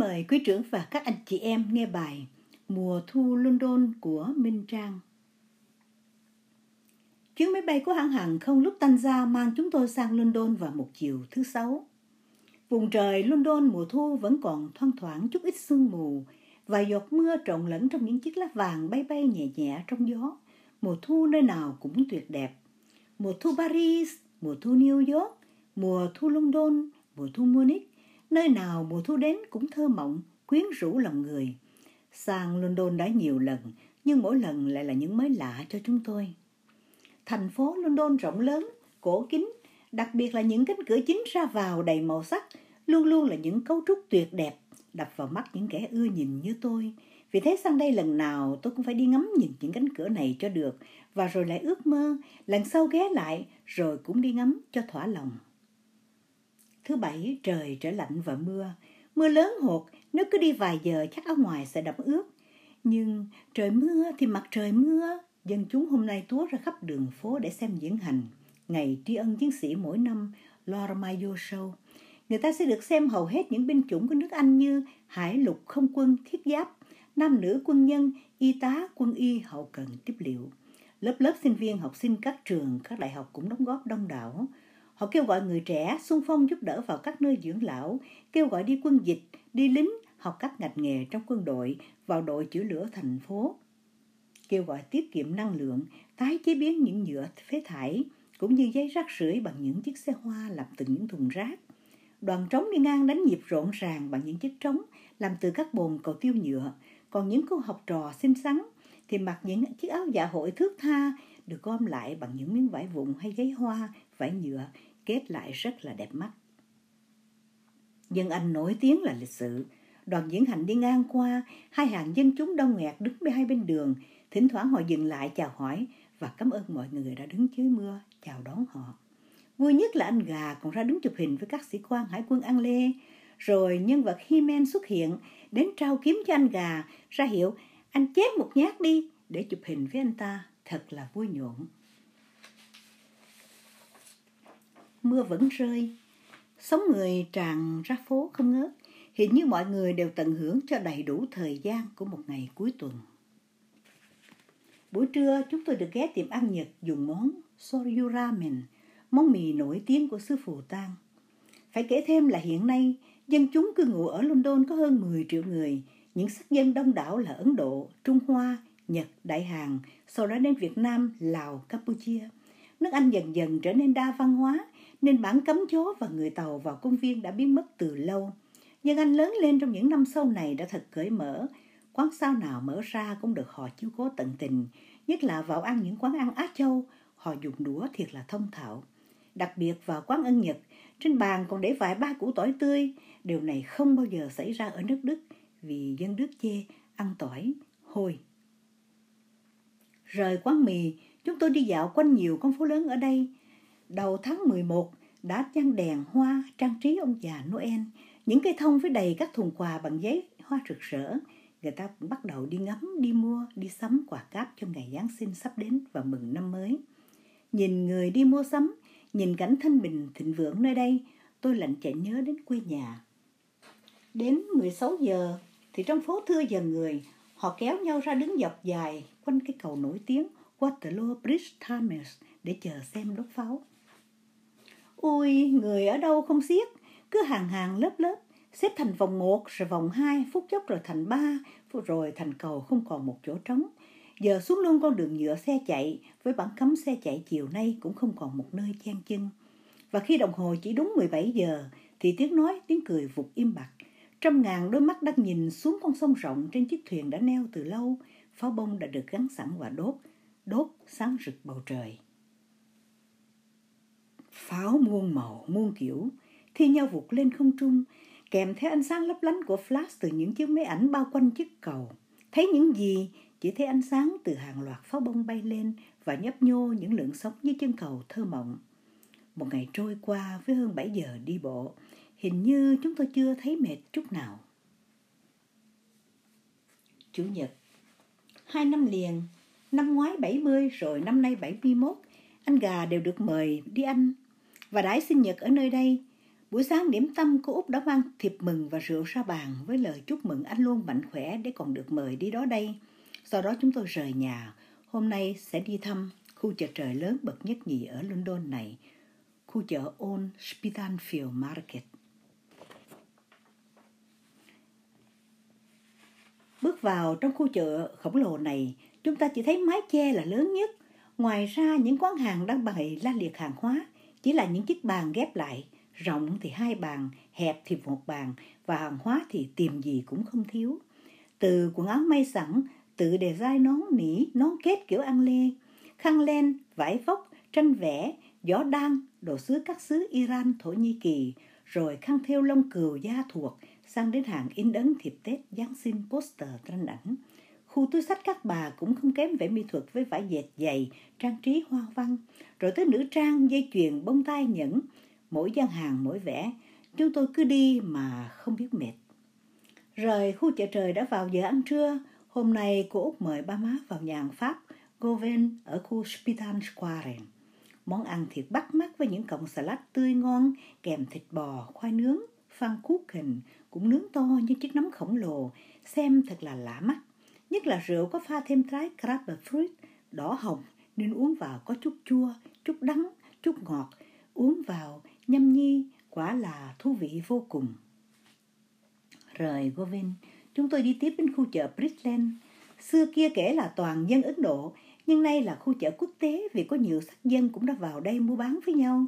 mời quý trưởng và các anh chị em nghe bài Mùa thu London của Minh Trang. Chuyến máy bay của hãng hàng không lúc ra mang chúng tôi sang London vào một chiều thứ sáu. Vùng trời London mùa thu vẫn còn thoang thoảng chút ít sương mù và giọt mưa trộn lẫn trong những chiếc lá vàng bay bay nhẹ nhẹ trong gió. Mùa thu nơi nào cũng tuyệt đẹp. Mùa thu Paris, mùa thu New York, mùa thu London, mùa thu Munich, nơi nào mùa thu đến cũng thơ mộng, quyến rũ lòng người. Sang London đã nhiều lần, nhưng mỗi lần lại là những mới lạ cho chúng tôi. Thành phố London rộng lớn, cổ kính, đặc biệt là những cánh cửa chính ra vào đầy màu sắc, luôn luôn là những cấu trúc tuyệt đẹp, đập vào mắt những kẻ ưa nhìn như tôi. Vì thế sang đây lần nào tôi cũng phải đi ngắm nhìn những cánh cửa này cho được, và rồi lại ước mơ, lần sau ghé lại, rồi cũng đi ngắm cho thỏa lòng. Thứ bảy trời trở lạnh và mưa, mưa lớn hột, nếu cứ đi vài giờ chắc áo ngoài sẽ đẫm ướt. Nhưng trời mưa thì mặt trời mưa, dân chúng hôm nay túa ra khắp đường phố để xem diễn hành. Ngày tri ân chiến sĩ mỗi năm, Lord Mayo Show. Người ta sẽ được xem hầu hết những binh chủng của nước Anh như hải lục không quân thiết giáp, nam nữ quân nhân, y tá, quân y hậu cần tiếp liệu. Lớp lớp sinh viên học sinh các trường, các đại học cũng đóng góp đông đảo. Họ kêu gọi người trẻ xung phong giúp đỡ vào các nơi dưỡng lão, kêu gọi đi quân dịch, đi lính, học các ngành nghề trong quân đội, vào đội chữa lửa thành phố. Kêu gọi tiết kiệm năng lượng, tái chế biến những nhựa phế thải, cũng như giấy rác rưởi bằng những chiếc xe hoa làm từ những thùng rác. Đoàn trống đi ngang đánh nhịp rộn ràng bằng những chiếc trống làm từ các bồn cầu tiêu nhựa, còn những cô học trò xinh xắn thì mặc những chiếc áo dạ hội thước tha được gom lại bằng những miếng vải vụn hay giấy hoa, vải nhựa kết lại rất là đẹp mắt. Dân Anh nổi tiếng là lịch sự. Đoàn diễn hành đi ngang qua, hai hàng dân chúng đông nghẹt đứng bên hai bên đường. Thỉnh thoảng họ dừng lại chào hỏi và cảm ơn mọi người đã đứng dưới mưa chào đón họ. Vui nhất là anh gà còn ra đứng chụp hình với các sĩ quan hải quân An Lê. Rồi nhân vật He-Man xuất hiện, đến trao kiếm cho anh gà, ra hiệu anh chém một nhát đi để chụp hình với anh ta. Thật là vui nhộn. Mưa vẫn rơi, sống người tràn ra phố không ngớt. Hiện như mọi người đều tận hưởng cho đầy đủ thời gian của một ngày cuối tuần. Buổi trưa chúng tôi được ghé tiệm ăn Nhật dùng món Soryu Ramen, món mì nổi tiếng của xứ Phù Tang. Phải kể thêm là hiện nay, dân chúng cư ngụ ở London có hơn 10 triệu người. Những sắc dân đông đảo là Ấn Độ, Trung Hoa, Nhật, Đại Hàn, sau đó đến Việt Nam, Lào, Campuchia. Nước Anh dần dần trở nên đa văn hóa, nên bản cấm chó và người Tàu vào công viên đã biến mất từ lâu. Nhưng anh lớn lên trong những năm sau này đã thật cởi mở. Quán sao nào mở ra cũng được họ chiếu cố tận tình, nhất là vào ăn những quán ăn Á Châu, họ dùng đũa thiệt là thông thạo. Đặc biệt vào quán ăn Nhật, trên bàn còn để vài ba củ tỏi tươi. Điều này không bao giờ xảy ra ở nước Đức vì dân Đức chê ăn tỏi hôi. Rời quán mì, chúng tôi đi dạo quanh nhiều con phố lớn ở đây. Đầu tháng 11 đã chăn đèn hoa trang trí ông già Noel, những cây thông với đầy các thùng quà bằng giấy hoa rực rỡ. Người ta cũng bắt đầu đi ngắm, đi mua, đi sắm quà cáp cho ngày Giáng sinh sắp đến và mừng năm mới. Nhìn người đi mua sắm, nhìn cảnh thanh bình thịnh vượng nơi đây, tôi lạnh chạy nhớ đến quê nhà. Đến 16 giờ thì trong phố thưa dần người, họ kéo nhau ra đứng dọc dài quanh cái cầu nổi tiếng Waterloo Bridge Thames để chờ xem đốt pháo. Ui, người ở đâu không xiết, cứ hàng hàng lớp lớp, xếp thành vòng 1 rồi vòng 2, phút chốc rồi thành 3, rồi thành cầu không còn một chỗ trống. Giờ xuống luôn con đường nhựa xe chạy, với bản cấm xe chạy chiều nay cũng không còn một nơi chen chân. Và khi đồng hồ chỉ đúng 17 giờ, thì tiếng nói, tiếng cười vụt im bặt. Trăm ngàn đôi mắt đang nhìn xuống con sông rộng trên chiếc thuyền đã neo từ lâu, pháo bông đã được gắn sẵn và đốt, đốt sáng rực bầu trời. Pháo muôn màu, muôn kiểu, thi nhau vụt lên không trung, kèm theo ánh sáng lấp lánh của flash từ những chiếc máy ảnh bao quanh chiếc cầu. Thấy những gì? Chỉ thấy ánh sáng từ hàng loạt pháo bông bay lên và nhấp nhô những lượng sóng dưới chân cầu thơ mộng. Một ngày trôi qua với hơn 7 giờ đi bộ, hình như chúng tôi chưa thấy mệt chút nào. Chủ nhật Hai năm liền, năm ngoái 70 rồi năm nay 71, anh gà đều được mời đi ăn và đãi sinh nhật ở nơi đây. Buổi sáng điểm tâm cô Út đã mang thiệp mừng và rượu ra bàn với lời chúc mừng anh luôn mạnh khỏe để còn được mời đi đó đây. Sau đó chúng tôi rời nhà. Hôm nay sẽ đi thăm khu chợ trời lớn bậc nhất nhì ở London này, khu chợ Old Spitalfield Market. Bước vào trong khu chợ khổng lồ này, chúng ta chỉ thấy mái che là lớn nhất. Ngoài ra, những quán hàng đang bày la liệt hàng hóa chỉ là những chiếc bàn ghép lại, rộng thì hai bàn, hẹp thì một bàn và hàng hóa thì tìm gì cũng không thiếu. Từ quần áo may sẵn, tự đề dai nón nỉ, nón kết kiểu ăn lê, khăn len, vải vóc, tranh vẽ, gió đan, đồ sứ các xứ Iran, Thổ Nhĩ Kỳ, rồi khăn thêu lông cừu da thuộc, sang đến hàng in ấn thiệp Tết, Giáng sinh, poster, tranh ảnh. Khu túi sách các bà cũng không kém vẻ mỹ thuật với vải dệt dày, trang trí hoa văn, rồi tới nữ trang, dây chuyền, bông tai nhẫn, mỗi gian hàng mỗi vẻ. Chúng tôi cứ đi mà không biết mệt. Rời khu chợ trời đã vào giờ ăn trưa. Hôm nay cô Út mời ba má vào nhà hàng Pháp Goven ở khu Spital Square. Món ăn thiệt bắt mắt với những cọng salad tươi ngon kèm thịt bò, khoai nướng, phan kuchen cũng nướng to như chiếc nấm khổng lồ, xem thật là lạ mắt. Nhất là rượu có pha thêm trái crabber fruit đỏ hồng nên uống vào có chút chua, chút đắng, chút ngọt. Uống vào nhâm nhi quả là thú vị vô cùng. Rời Govin, chúng tôi đi tiếp đến khu chợ Bridgeland. Xưa kia kể là toàn dân Ấn Độ, nhưng nay là khu chợ quốc tế vì có nhiều sắc dân cũng đã vào đây mua bán với nhau.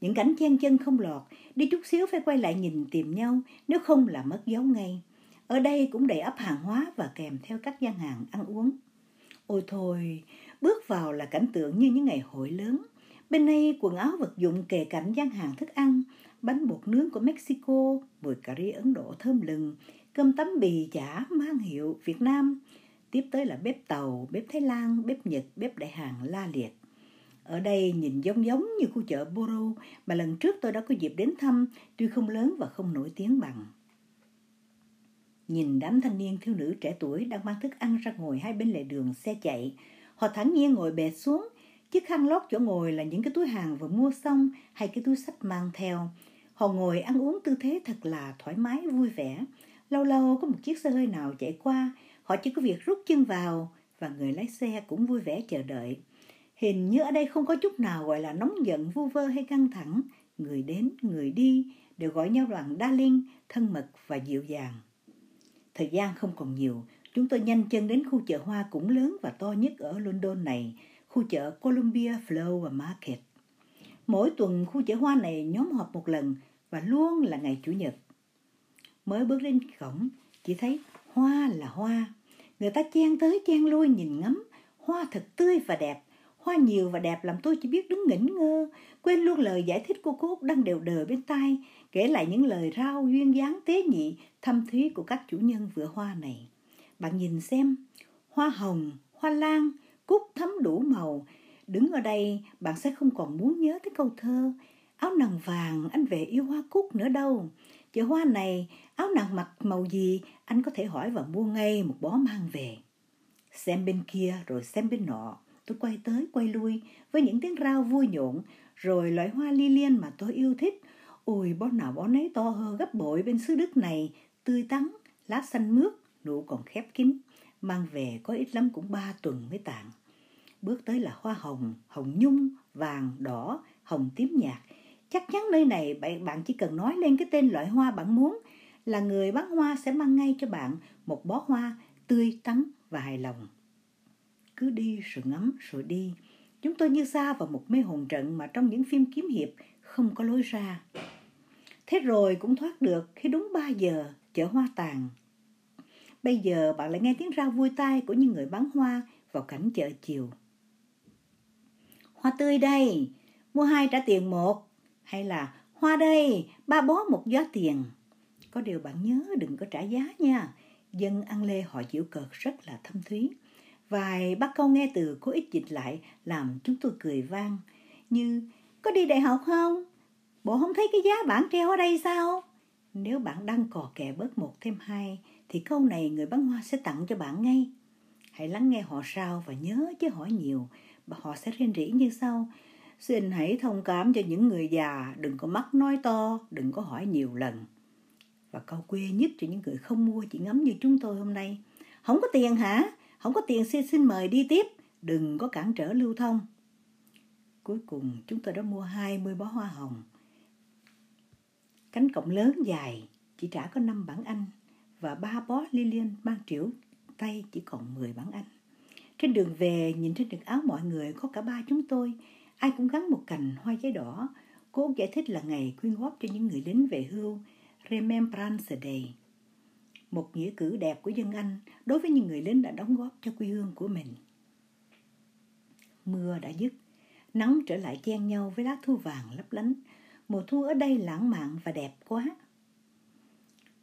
Những cảnh chen chân không lọt, đi chút xíu phải quay lại nhìn tìm nhau, nếu không là mất dấu ngay. Ở đây cũng đầy ắp hàng hóa và kèm theo các gian hàng ăn uống. Ôi thôi, bước vào là cảnh tượng như những ngày hội lớn. Bên này quần áo vật dụng kề cạnh gian hàng thức ăn, bánh bột nướng của Mexico, mùi cà ri Ấn Độ thơm lừng, cơm tấm bì chả mang hiệu Việt Nam. Tiếp tới là bếp tàu, bếp Thái Lan, bếp Nhật, bếp Đại hàng la liệt. Ở đây nhìn giống giống như khu chợ Boro mà lần trước tôi đã có dịp đến thăm, tuy không lớn và không nổi tiếng bằng. Nhìn đám thanh niên thiếu nữ trẻ tuổi đang mang thức ăn ra ngồi hai bên lề đường xe chạy. Họ thẳng nhiên ngồi bệt xuống, chiếc khăn lót chỗ ngồi là những cái túi hàng vừa mua xong hay cái túi sách mang theo. Họ ngồi ăn uống tư thế thật là thoải mái, vui vẻ. Lâu lâu có một chiếc xe hơi nào chạy qua, họ chỉ có việc rút chân vào và người lái xe cũng vui vẻ chờ đợi. Hình như ở đây không có chút nào gọi là nóng giận, vu vơ hay căng thẳng. Người đến, người đi đều gọi nhau bằng darling, thân mật và dịu dàng. Thời gian không còn nhiều, chúng tôi nhanh chân đến khu chợ hoa cũng lớn và to nhất ở London này, khu chợ Columbia Flower Market. Mỗi tuần khu chợ hoa này nhóm họp một lần và luôn là ngày Chủ nhật. Mới bước lên cổng, chỉ thấy hoa là hoa. Người ta chen tới chen lui nhìn ngắm, hoa thật tươi và đẹp. Hoa nhiều và đẹp làm tôi chỉ biết đứng ngẩn ngơ, quên luôn lời giải thích của cô Út đang đều đờ bên tai, kể lại những lời rao duyên dáng tế nhị, thâm thúy của các chủ nhân vựa hoa này. Bạn nhìn xem, hoa hồng, hoa lan, cúc thấm đủ màu. Đứng ở đây, bạn sẽ không còn muốn nhớ tới câu thơ. Áo nằng vàng, anh về yêu hoa cúc nữa đâu. Chợ hoa này, áo nằng mặc màu gì, anh có thể hỏi và mua ngay một bó mang về. Xem bên kia rồi xem bên nọ, tôi quay tới quay lui với những tiếng rao vui nhộn, rồi loại hoa li liên mà tôi yêu thích. Ôi, bó nào bó nấy to hơn gấp bội bên xứ Đức này, tươi tắn, lá xanh mướt, nụ còn khép kín. Mang về có ít lắm cũng ba tuần mới tàn. Bước tới là hoa hồng, hồng nhung, vàng, đỏ, hồng tím nhạt. Chắc chắn nơi này bạn chỉ cần nói lên cái tên loại hoa bạn muốn là người bán hoa sẽ mang ngay cho bạn một bó hoa tươi tắn và hài lòng. Cứ đi rồi ngắm rồi đi. Chúng tôi như xa vào một mê hồn trận mà trong những phim kiếm hiệp không có lối ra. Thế rồi cũng thoát được khi đúng 3 giờ chợ hoa tàn. Bây giờ bạn lại nghe tiếng rao vui tai của những người bán hoa vào cảnh chợ chiều. Hoa tươi đây, mua hai trả tiền một. Hay là hoa đây, ba bó một gió tiền. Có điều bạn nhớ đừng có trả giá nha. Dân ăn lê họ chịu cợt rất là thâm thúy. Vài bác câu nghe từ cố ít dịch lại làm chúng tôi cười vang. Như, có đi đại học không? Bộ không thấy cái giá bản treo ở đây sao? Nếu bạn đăng cò kè bớt một thêm hai, thì câu này người bán hoa sẽ tặng cho bạn ngay. Hãy lắng nghe họ sao và nhớ chứ hỏi nhiều, và họ sẽ rên rỉ như sau. Xin hãy thông cảm cho những người già, đừng có mắc nói to, đừng có hỏi nhiều lần. Và câu quê nhất cho những người không mua chỉ ngắm như chúng tôi hôm nay. Không có tiền hả? Không có tiền xin xin mời đi tiếp, đừng có cản trở lưu thông. Cuối cùng chúng tôi đã mua 20 bó hoa hồng. Cánh cổng lớn dài chỉ trả có 5 bảng Anh và ba bó lilian mang triệu tay chỉ còn 10 bảng Anh. Trên đường về, nhìn trên được áo mọi người có cả ba chúng tôi, ai cũng gắn một cành hoa giấy đỏ. Cô giải thích là ngày quyên góp cho những người lính về hưu, Remembrance Day. Một nghĩa cử đẹp của dân Anh đối với những người lính đã đóng góp cho quê hương của mình. Mưa đã dứt, nắng trở lại chen nhau với lá thu vàng lấp lánh. Mùa thu ở đây lãng mạn và đẹp quá.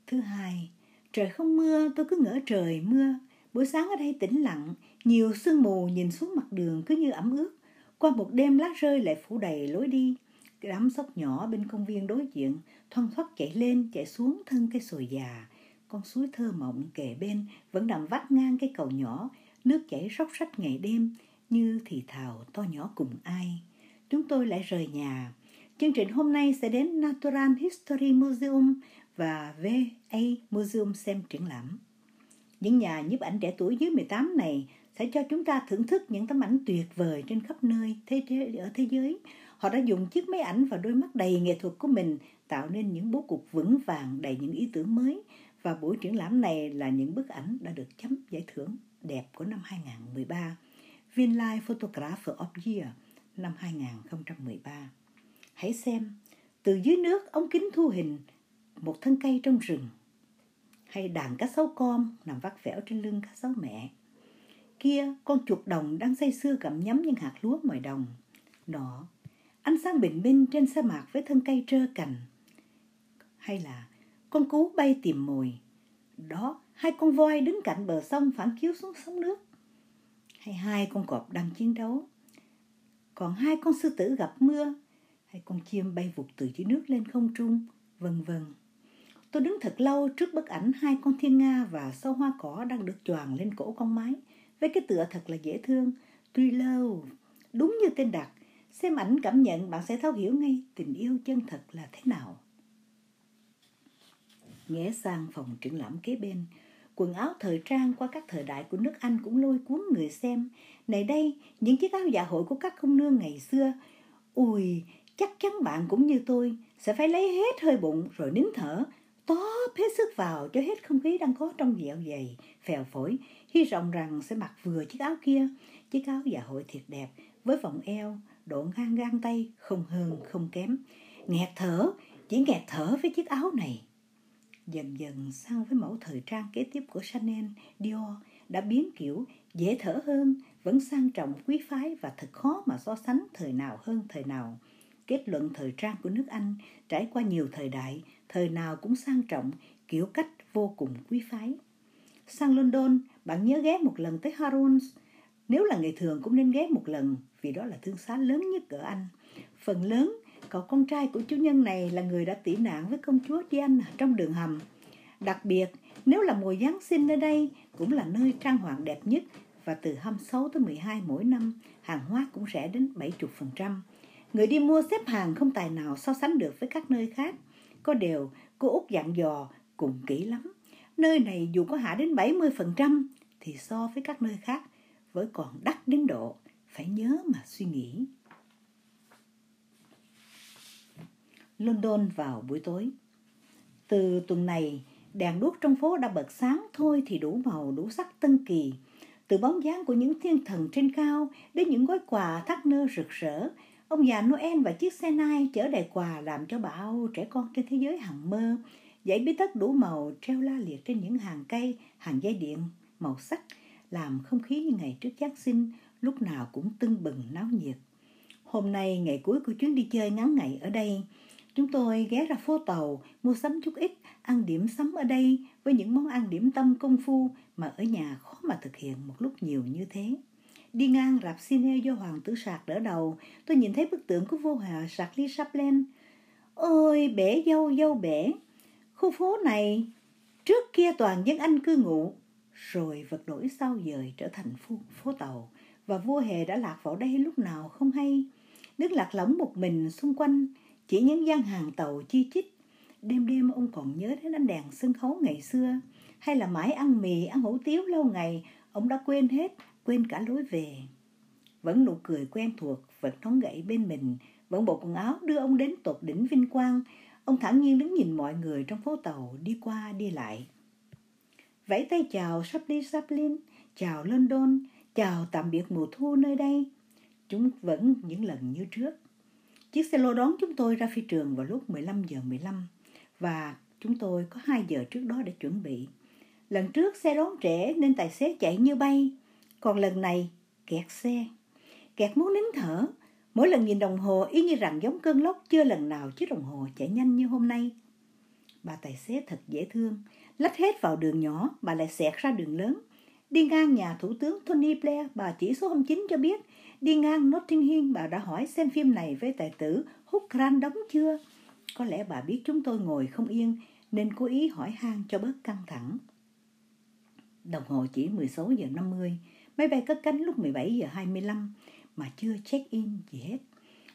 Thứ hai, trời không mưa, tôi cứ ngỡ trời mưa. Buổi sáng ở đây tĩnh lặng, nhiều sương mù nhìn xuống mặt đường cứ như ẩm ướt. Qua một đêm lá rơi lại phủ đầy lối đi. Đám sóc nhỏ bên công viên đối diện thoăn thoắt chạy lên chạy xuống thân cây sồi già. Con suối thơ mộng kề bên vẫn nằm vắt ngang cái cầu nhỏ, nước chảy róc rách ngày đêm như thì thào to nhỏ cùng ai. Chúng tôi lại rời nhà. Chương trình hôm nay sẽ đến Natural History Museum và VA Museum xem triển lãm. Những nhà nhiếp ảnh trẻ tuổi dưới 18 này sẽ cho chúng ta thưởng thức những tấm ảnh tuyệt vời trên khắp nơi thế giới, ở thế giới. Họ đã dùng chiếc máy ảnh và đôi mắt đầy nghệ thuật của mình tạo nên những bố cục vững vàng đầy những ý tưởng mới và buổi triển lãm này là những bức ảnh đã được chấm giải thưởng đẹp của năm 2013 Vinlife Photographer of Year năm 2013. Hãy xem, từ dưới nước ống kính thu hình một thân cây trong rừng hay đàn cá sấu con nằm vắt vẻo trên lưng cá sấu mẹ. Kia, con chuột đồng đang say sưa gặm nhấm những hạt lúa ngoài đồng. Nọ, ánh sáng bình minh trên sa mạc với thân cây trơ cành. Hay là con cú bay tìm mồi. Đó, hai con voi đứng cạnh bờ sông phản chiếu xuống sóng nước. Hay hai con cọp đang chiến đấu. Còn hai con sư tử gặp mưa. Hay con chim bay vụt từ dưới nước lên không trung, vân vân. Tôi đứng thật lâu trước bức ảnh hai con thiên nga và sâu hoa cỏ đang được choàng lên cổ con mái với cái tựa thật là dễ thương. Tuy lâu, đúng như tên đặt, xem ảnh cảm nhận bạn sẽ thấu hiểu ngay tình yêu chân thật là thế nào. Ghé sang phòng triển lãm kế bên, quần áo thời trang qua các thời đại của nước Anh cũng lôi cuốn người xem. Này đây, những chiếc áo dạ hội của các công nương ngày xưa. Ui, chắc chắn bạn cũng như tôi, sẽ phải lấy hết hơi bụng rồi nín thở, tóp hết sức vào cho hết không khí đang có trong dẻo dày, phèo phổi, hy vọng rằng sẽ mặc vừa chiếc áo kia, chiếc áo dạ hội thiệt đẹp, với vòng eo, độ ngang gang tay, không hơn không kém. Nghẹt thở, chỉ nghẹt thở với chiếc áo này. Dần dần sang với mẫu thời trang kế tiếp của Chanel, Dior đã biến kiểu dễ thở hơn, vẫn sang trọng quý phái và thật khó mà so sánh thời nào hơn thời nào. Kết luận thời trang của nước Anh trải qua nhiều thời đại, thời nào cũng sang trọng, kiểu cách vô cùng quý phái. Sang London, bạn nhớ ghé một lần tới Harrods. Nếu là ngày thường cũng nên ghé một lần, vì đó là thương xá lớn nhất ở Anh. Phần lớn, cậu con trai của chủ nhân này là người đã tỉ nạn với công chúa Diana trong đường hầm. Đặc biệt, nếu là mùa Giáng sinh nơi đây, cũng là nơi trang hoàng đẹp nhất và từ 26 tới 12 mỗi năm, hàng hóa cũng rẻ đến 70%. Người đi mua xếp hàng không tài nào so sánh được với các nơi khác. Có điều, cô Út dặn dò cùng kỹ lắm. Nơi này dù có hạ đến 70% thì so với các nơi khác vẫn còn đắt đến độ phải nhớ mà suy nghĩ. London vào buổi tối. Từ tuần này, đèn đuốc trong phố đã bật sáng thôi thì đủ màu đủ sắc tân kỳ. Từ bóng dáng của những thiên thần trên cao đến những gói quà thắt nơ rực rỡ, ông già Noel và chiếc xe nai chở đầy quà làm cho bao trẻ con trên thế giới hằng mơ. Dãy bí tất đủ màu treo la liệt trên những hàng cây, hàng dây điện màu sắc, làm không khí như ngày trước Giáng sinh lúc nào cũng tưng bừng náo nhiệt. Hôm nay ngày cuối của chuyến đi chơi ngắn ngày ở đây, chúng tôi ghé ra phố tàu mua sắm chút ít, ăn điểm sắm ở đây với những món ăn điểm tâm công phu mà ở nhà khó mà thực hiện một lúc nhiều như thế. Đi ngang rạp cine do Hoàng tử Sạc đỡ đầu, tôi nhìn thấy bức tượng của vua hòa sắp lên Ôi, bể dâu dâu bể. Khu phố này trước kia toàn dân Anh cư ngụ, rồi vật đổi sau dời trở thành phố, phố tàu và vua hề đã lạc vào đây lúc nào không hay. nước lạc lõng một mình xung quanh, chỉ những gian hàng tàu chi chít. Đêm đêm ông còn nhớ đến ánh đèn sân khấu ngày xưa, hay là mãi ăn mì, ăn hủ tiếu lâu ngày, ông đã quên hết, quên cả lối về. Vẫn nụ cười quen thuộc, vẫn nón gậy bên mình, vẫn bộ quần áo đưa ông đến tột đỉnh vinh quang, ông thản nhiên đứng nhìn mọi người trong phố tàu đi qua đi lại. Vẫy tay chào Chaplin Chaplin, chào London, chào tạm biệt mùa thu nơi đây. Chúng vẫn những lần như trước. Chiếc xe lô đón chúng tôi ra phi trường vào lúc 15 giờ 15 và chúng tôi có 2 giờ trước đó để chuẩn bị. Lần trước xe đón trễ nên tài xế chạy như bay, còn lần này kẹt xe. Kẹt muốn nín thở, mỗi lần nhìn đồng hồ y như rằng giống cơn lốc chưa lần nào chiếc đồng hồ chạy nhanh như hôm nay. Bà tài xế thật dễ thương, lách hết vào đường nhỏ, bà lại xẹt ra đường lớn. Đi ngang nhà Thủ tướng Tony Blair, bà chỉ số 09 cho biết, đi ngang Notting Hill, bà đã hỏi xem phim này với tài tử hút Grant đóng chưa. Có lẽ bà biết chúng tôi ngồi không yên, nên cố ý hỏi han cho bớt căng thẳng. Đồng hồ chỉ 16 giờ 50, máy bay cất cánh lúc 17 giờ 25 mà chưa check-in gì hết.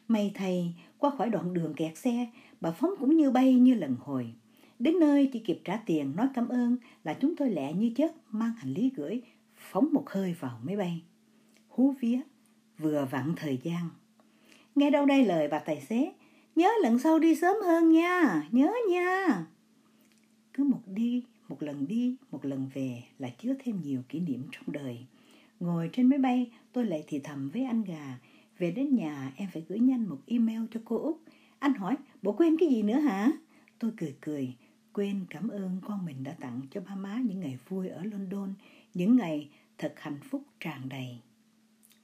May thầy, qua khỏi đoạn đường kẹt xe, bà Phóng cũng như bay như lần hồi. Đến nơi chỉ kịp trả tiền nói cảm ơn là chúng tôi lẹ như chết mang hành lý gửi, phóng một hơi vào máy bay. Hú vía, vừa vặn thời gian. Nghe đâu đây lời bà tài xế, nhớ lần sau đi sớm hơn nha, nhớ nha. Cứ một đi, một lần đi, một lần về là chứa thêm nhiều kỷ niệm trong đời. Ngồi trên máy bay, tôi lại thì thầm với anh gà, về đến nhà em phải gửi nhanh một email cho cô Út. Anh hỏi, bộ quên cái gì nữa hả? Tôi cười cười, quên cảm ơn con mình đã tặng cho ba má những ngày vui ở London, những ngày thật hạnh phúc tràn đầy.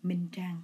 Minh Trang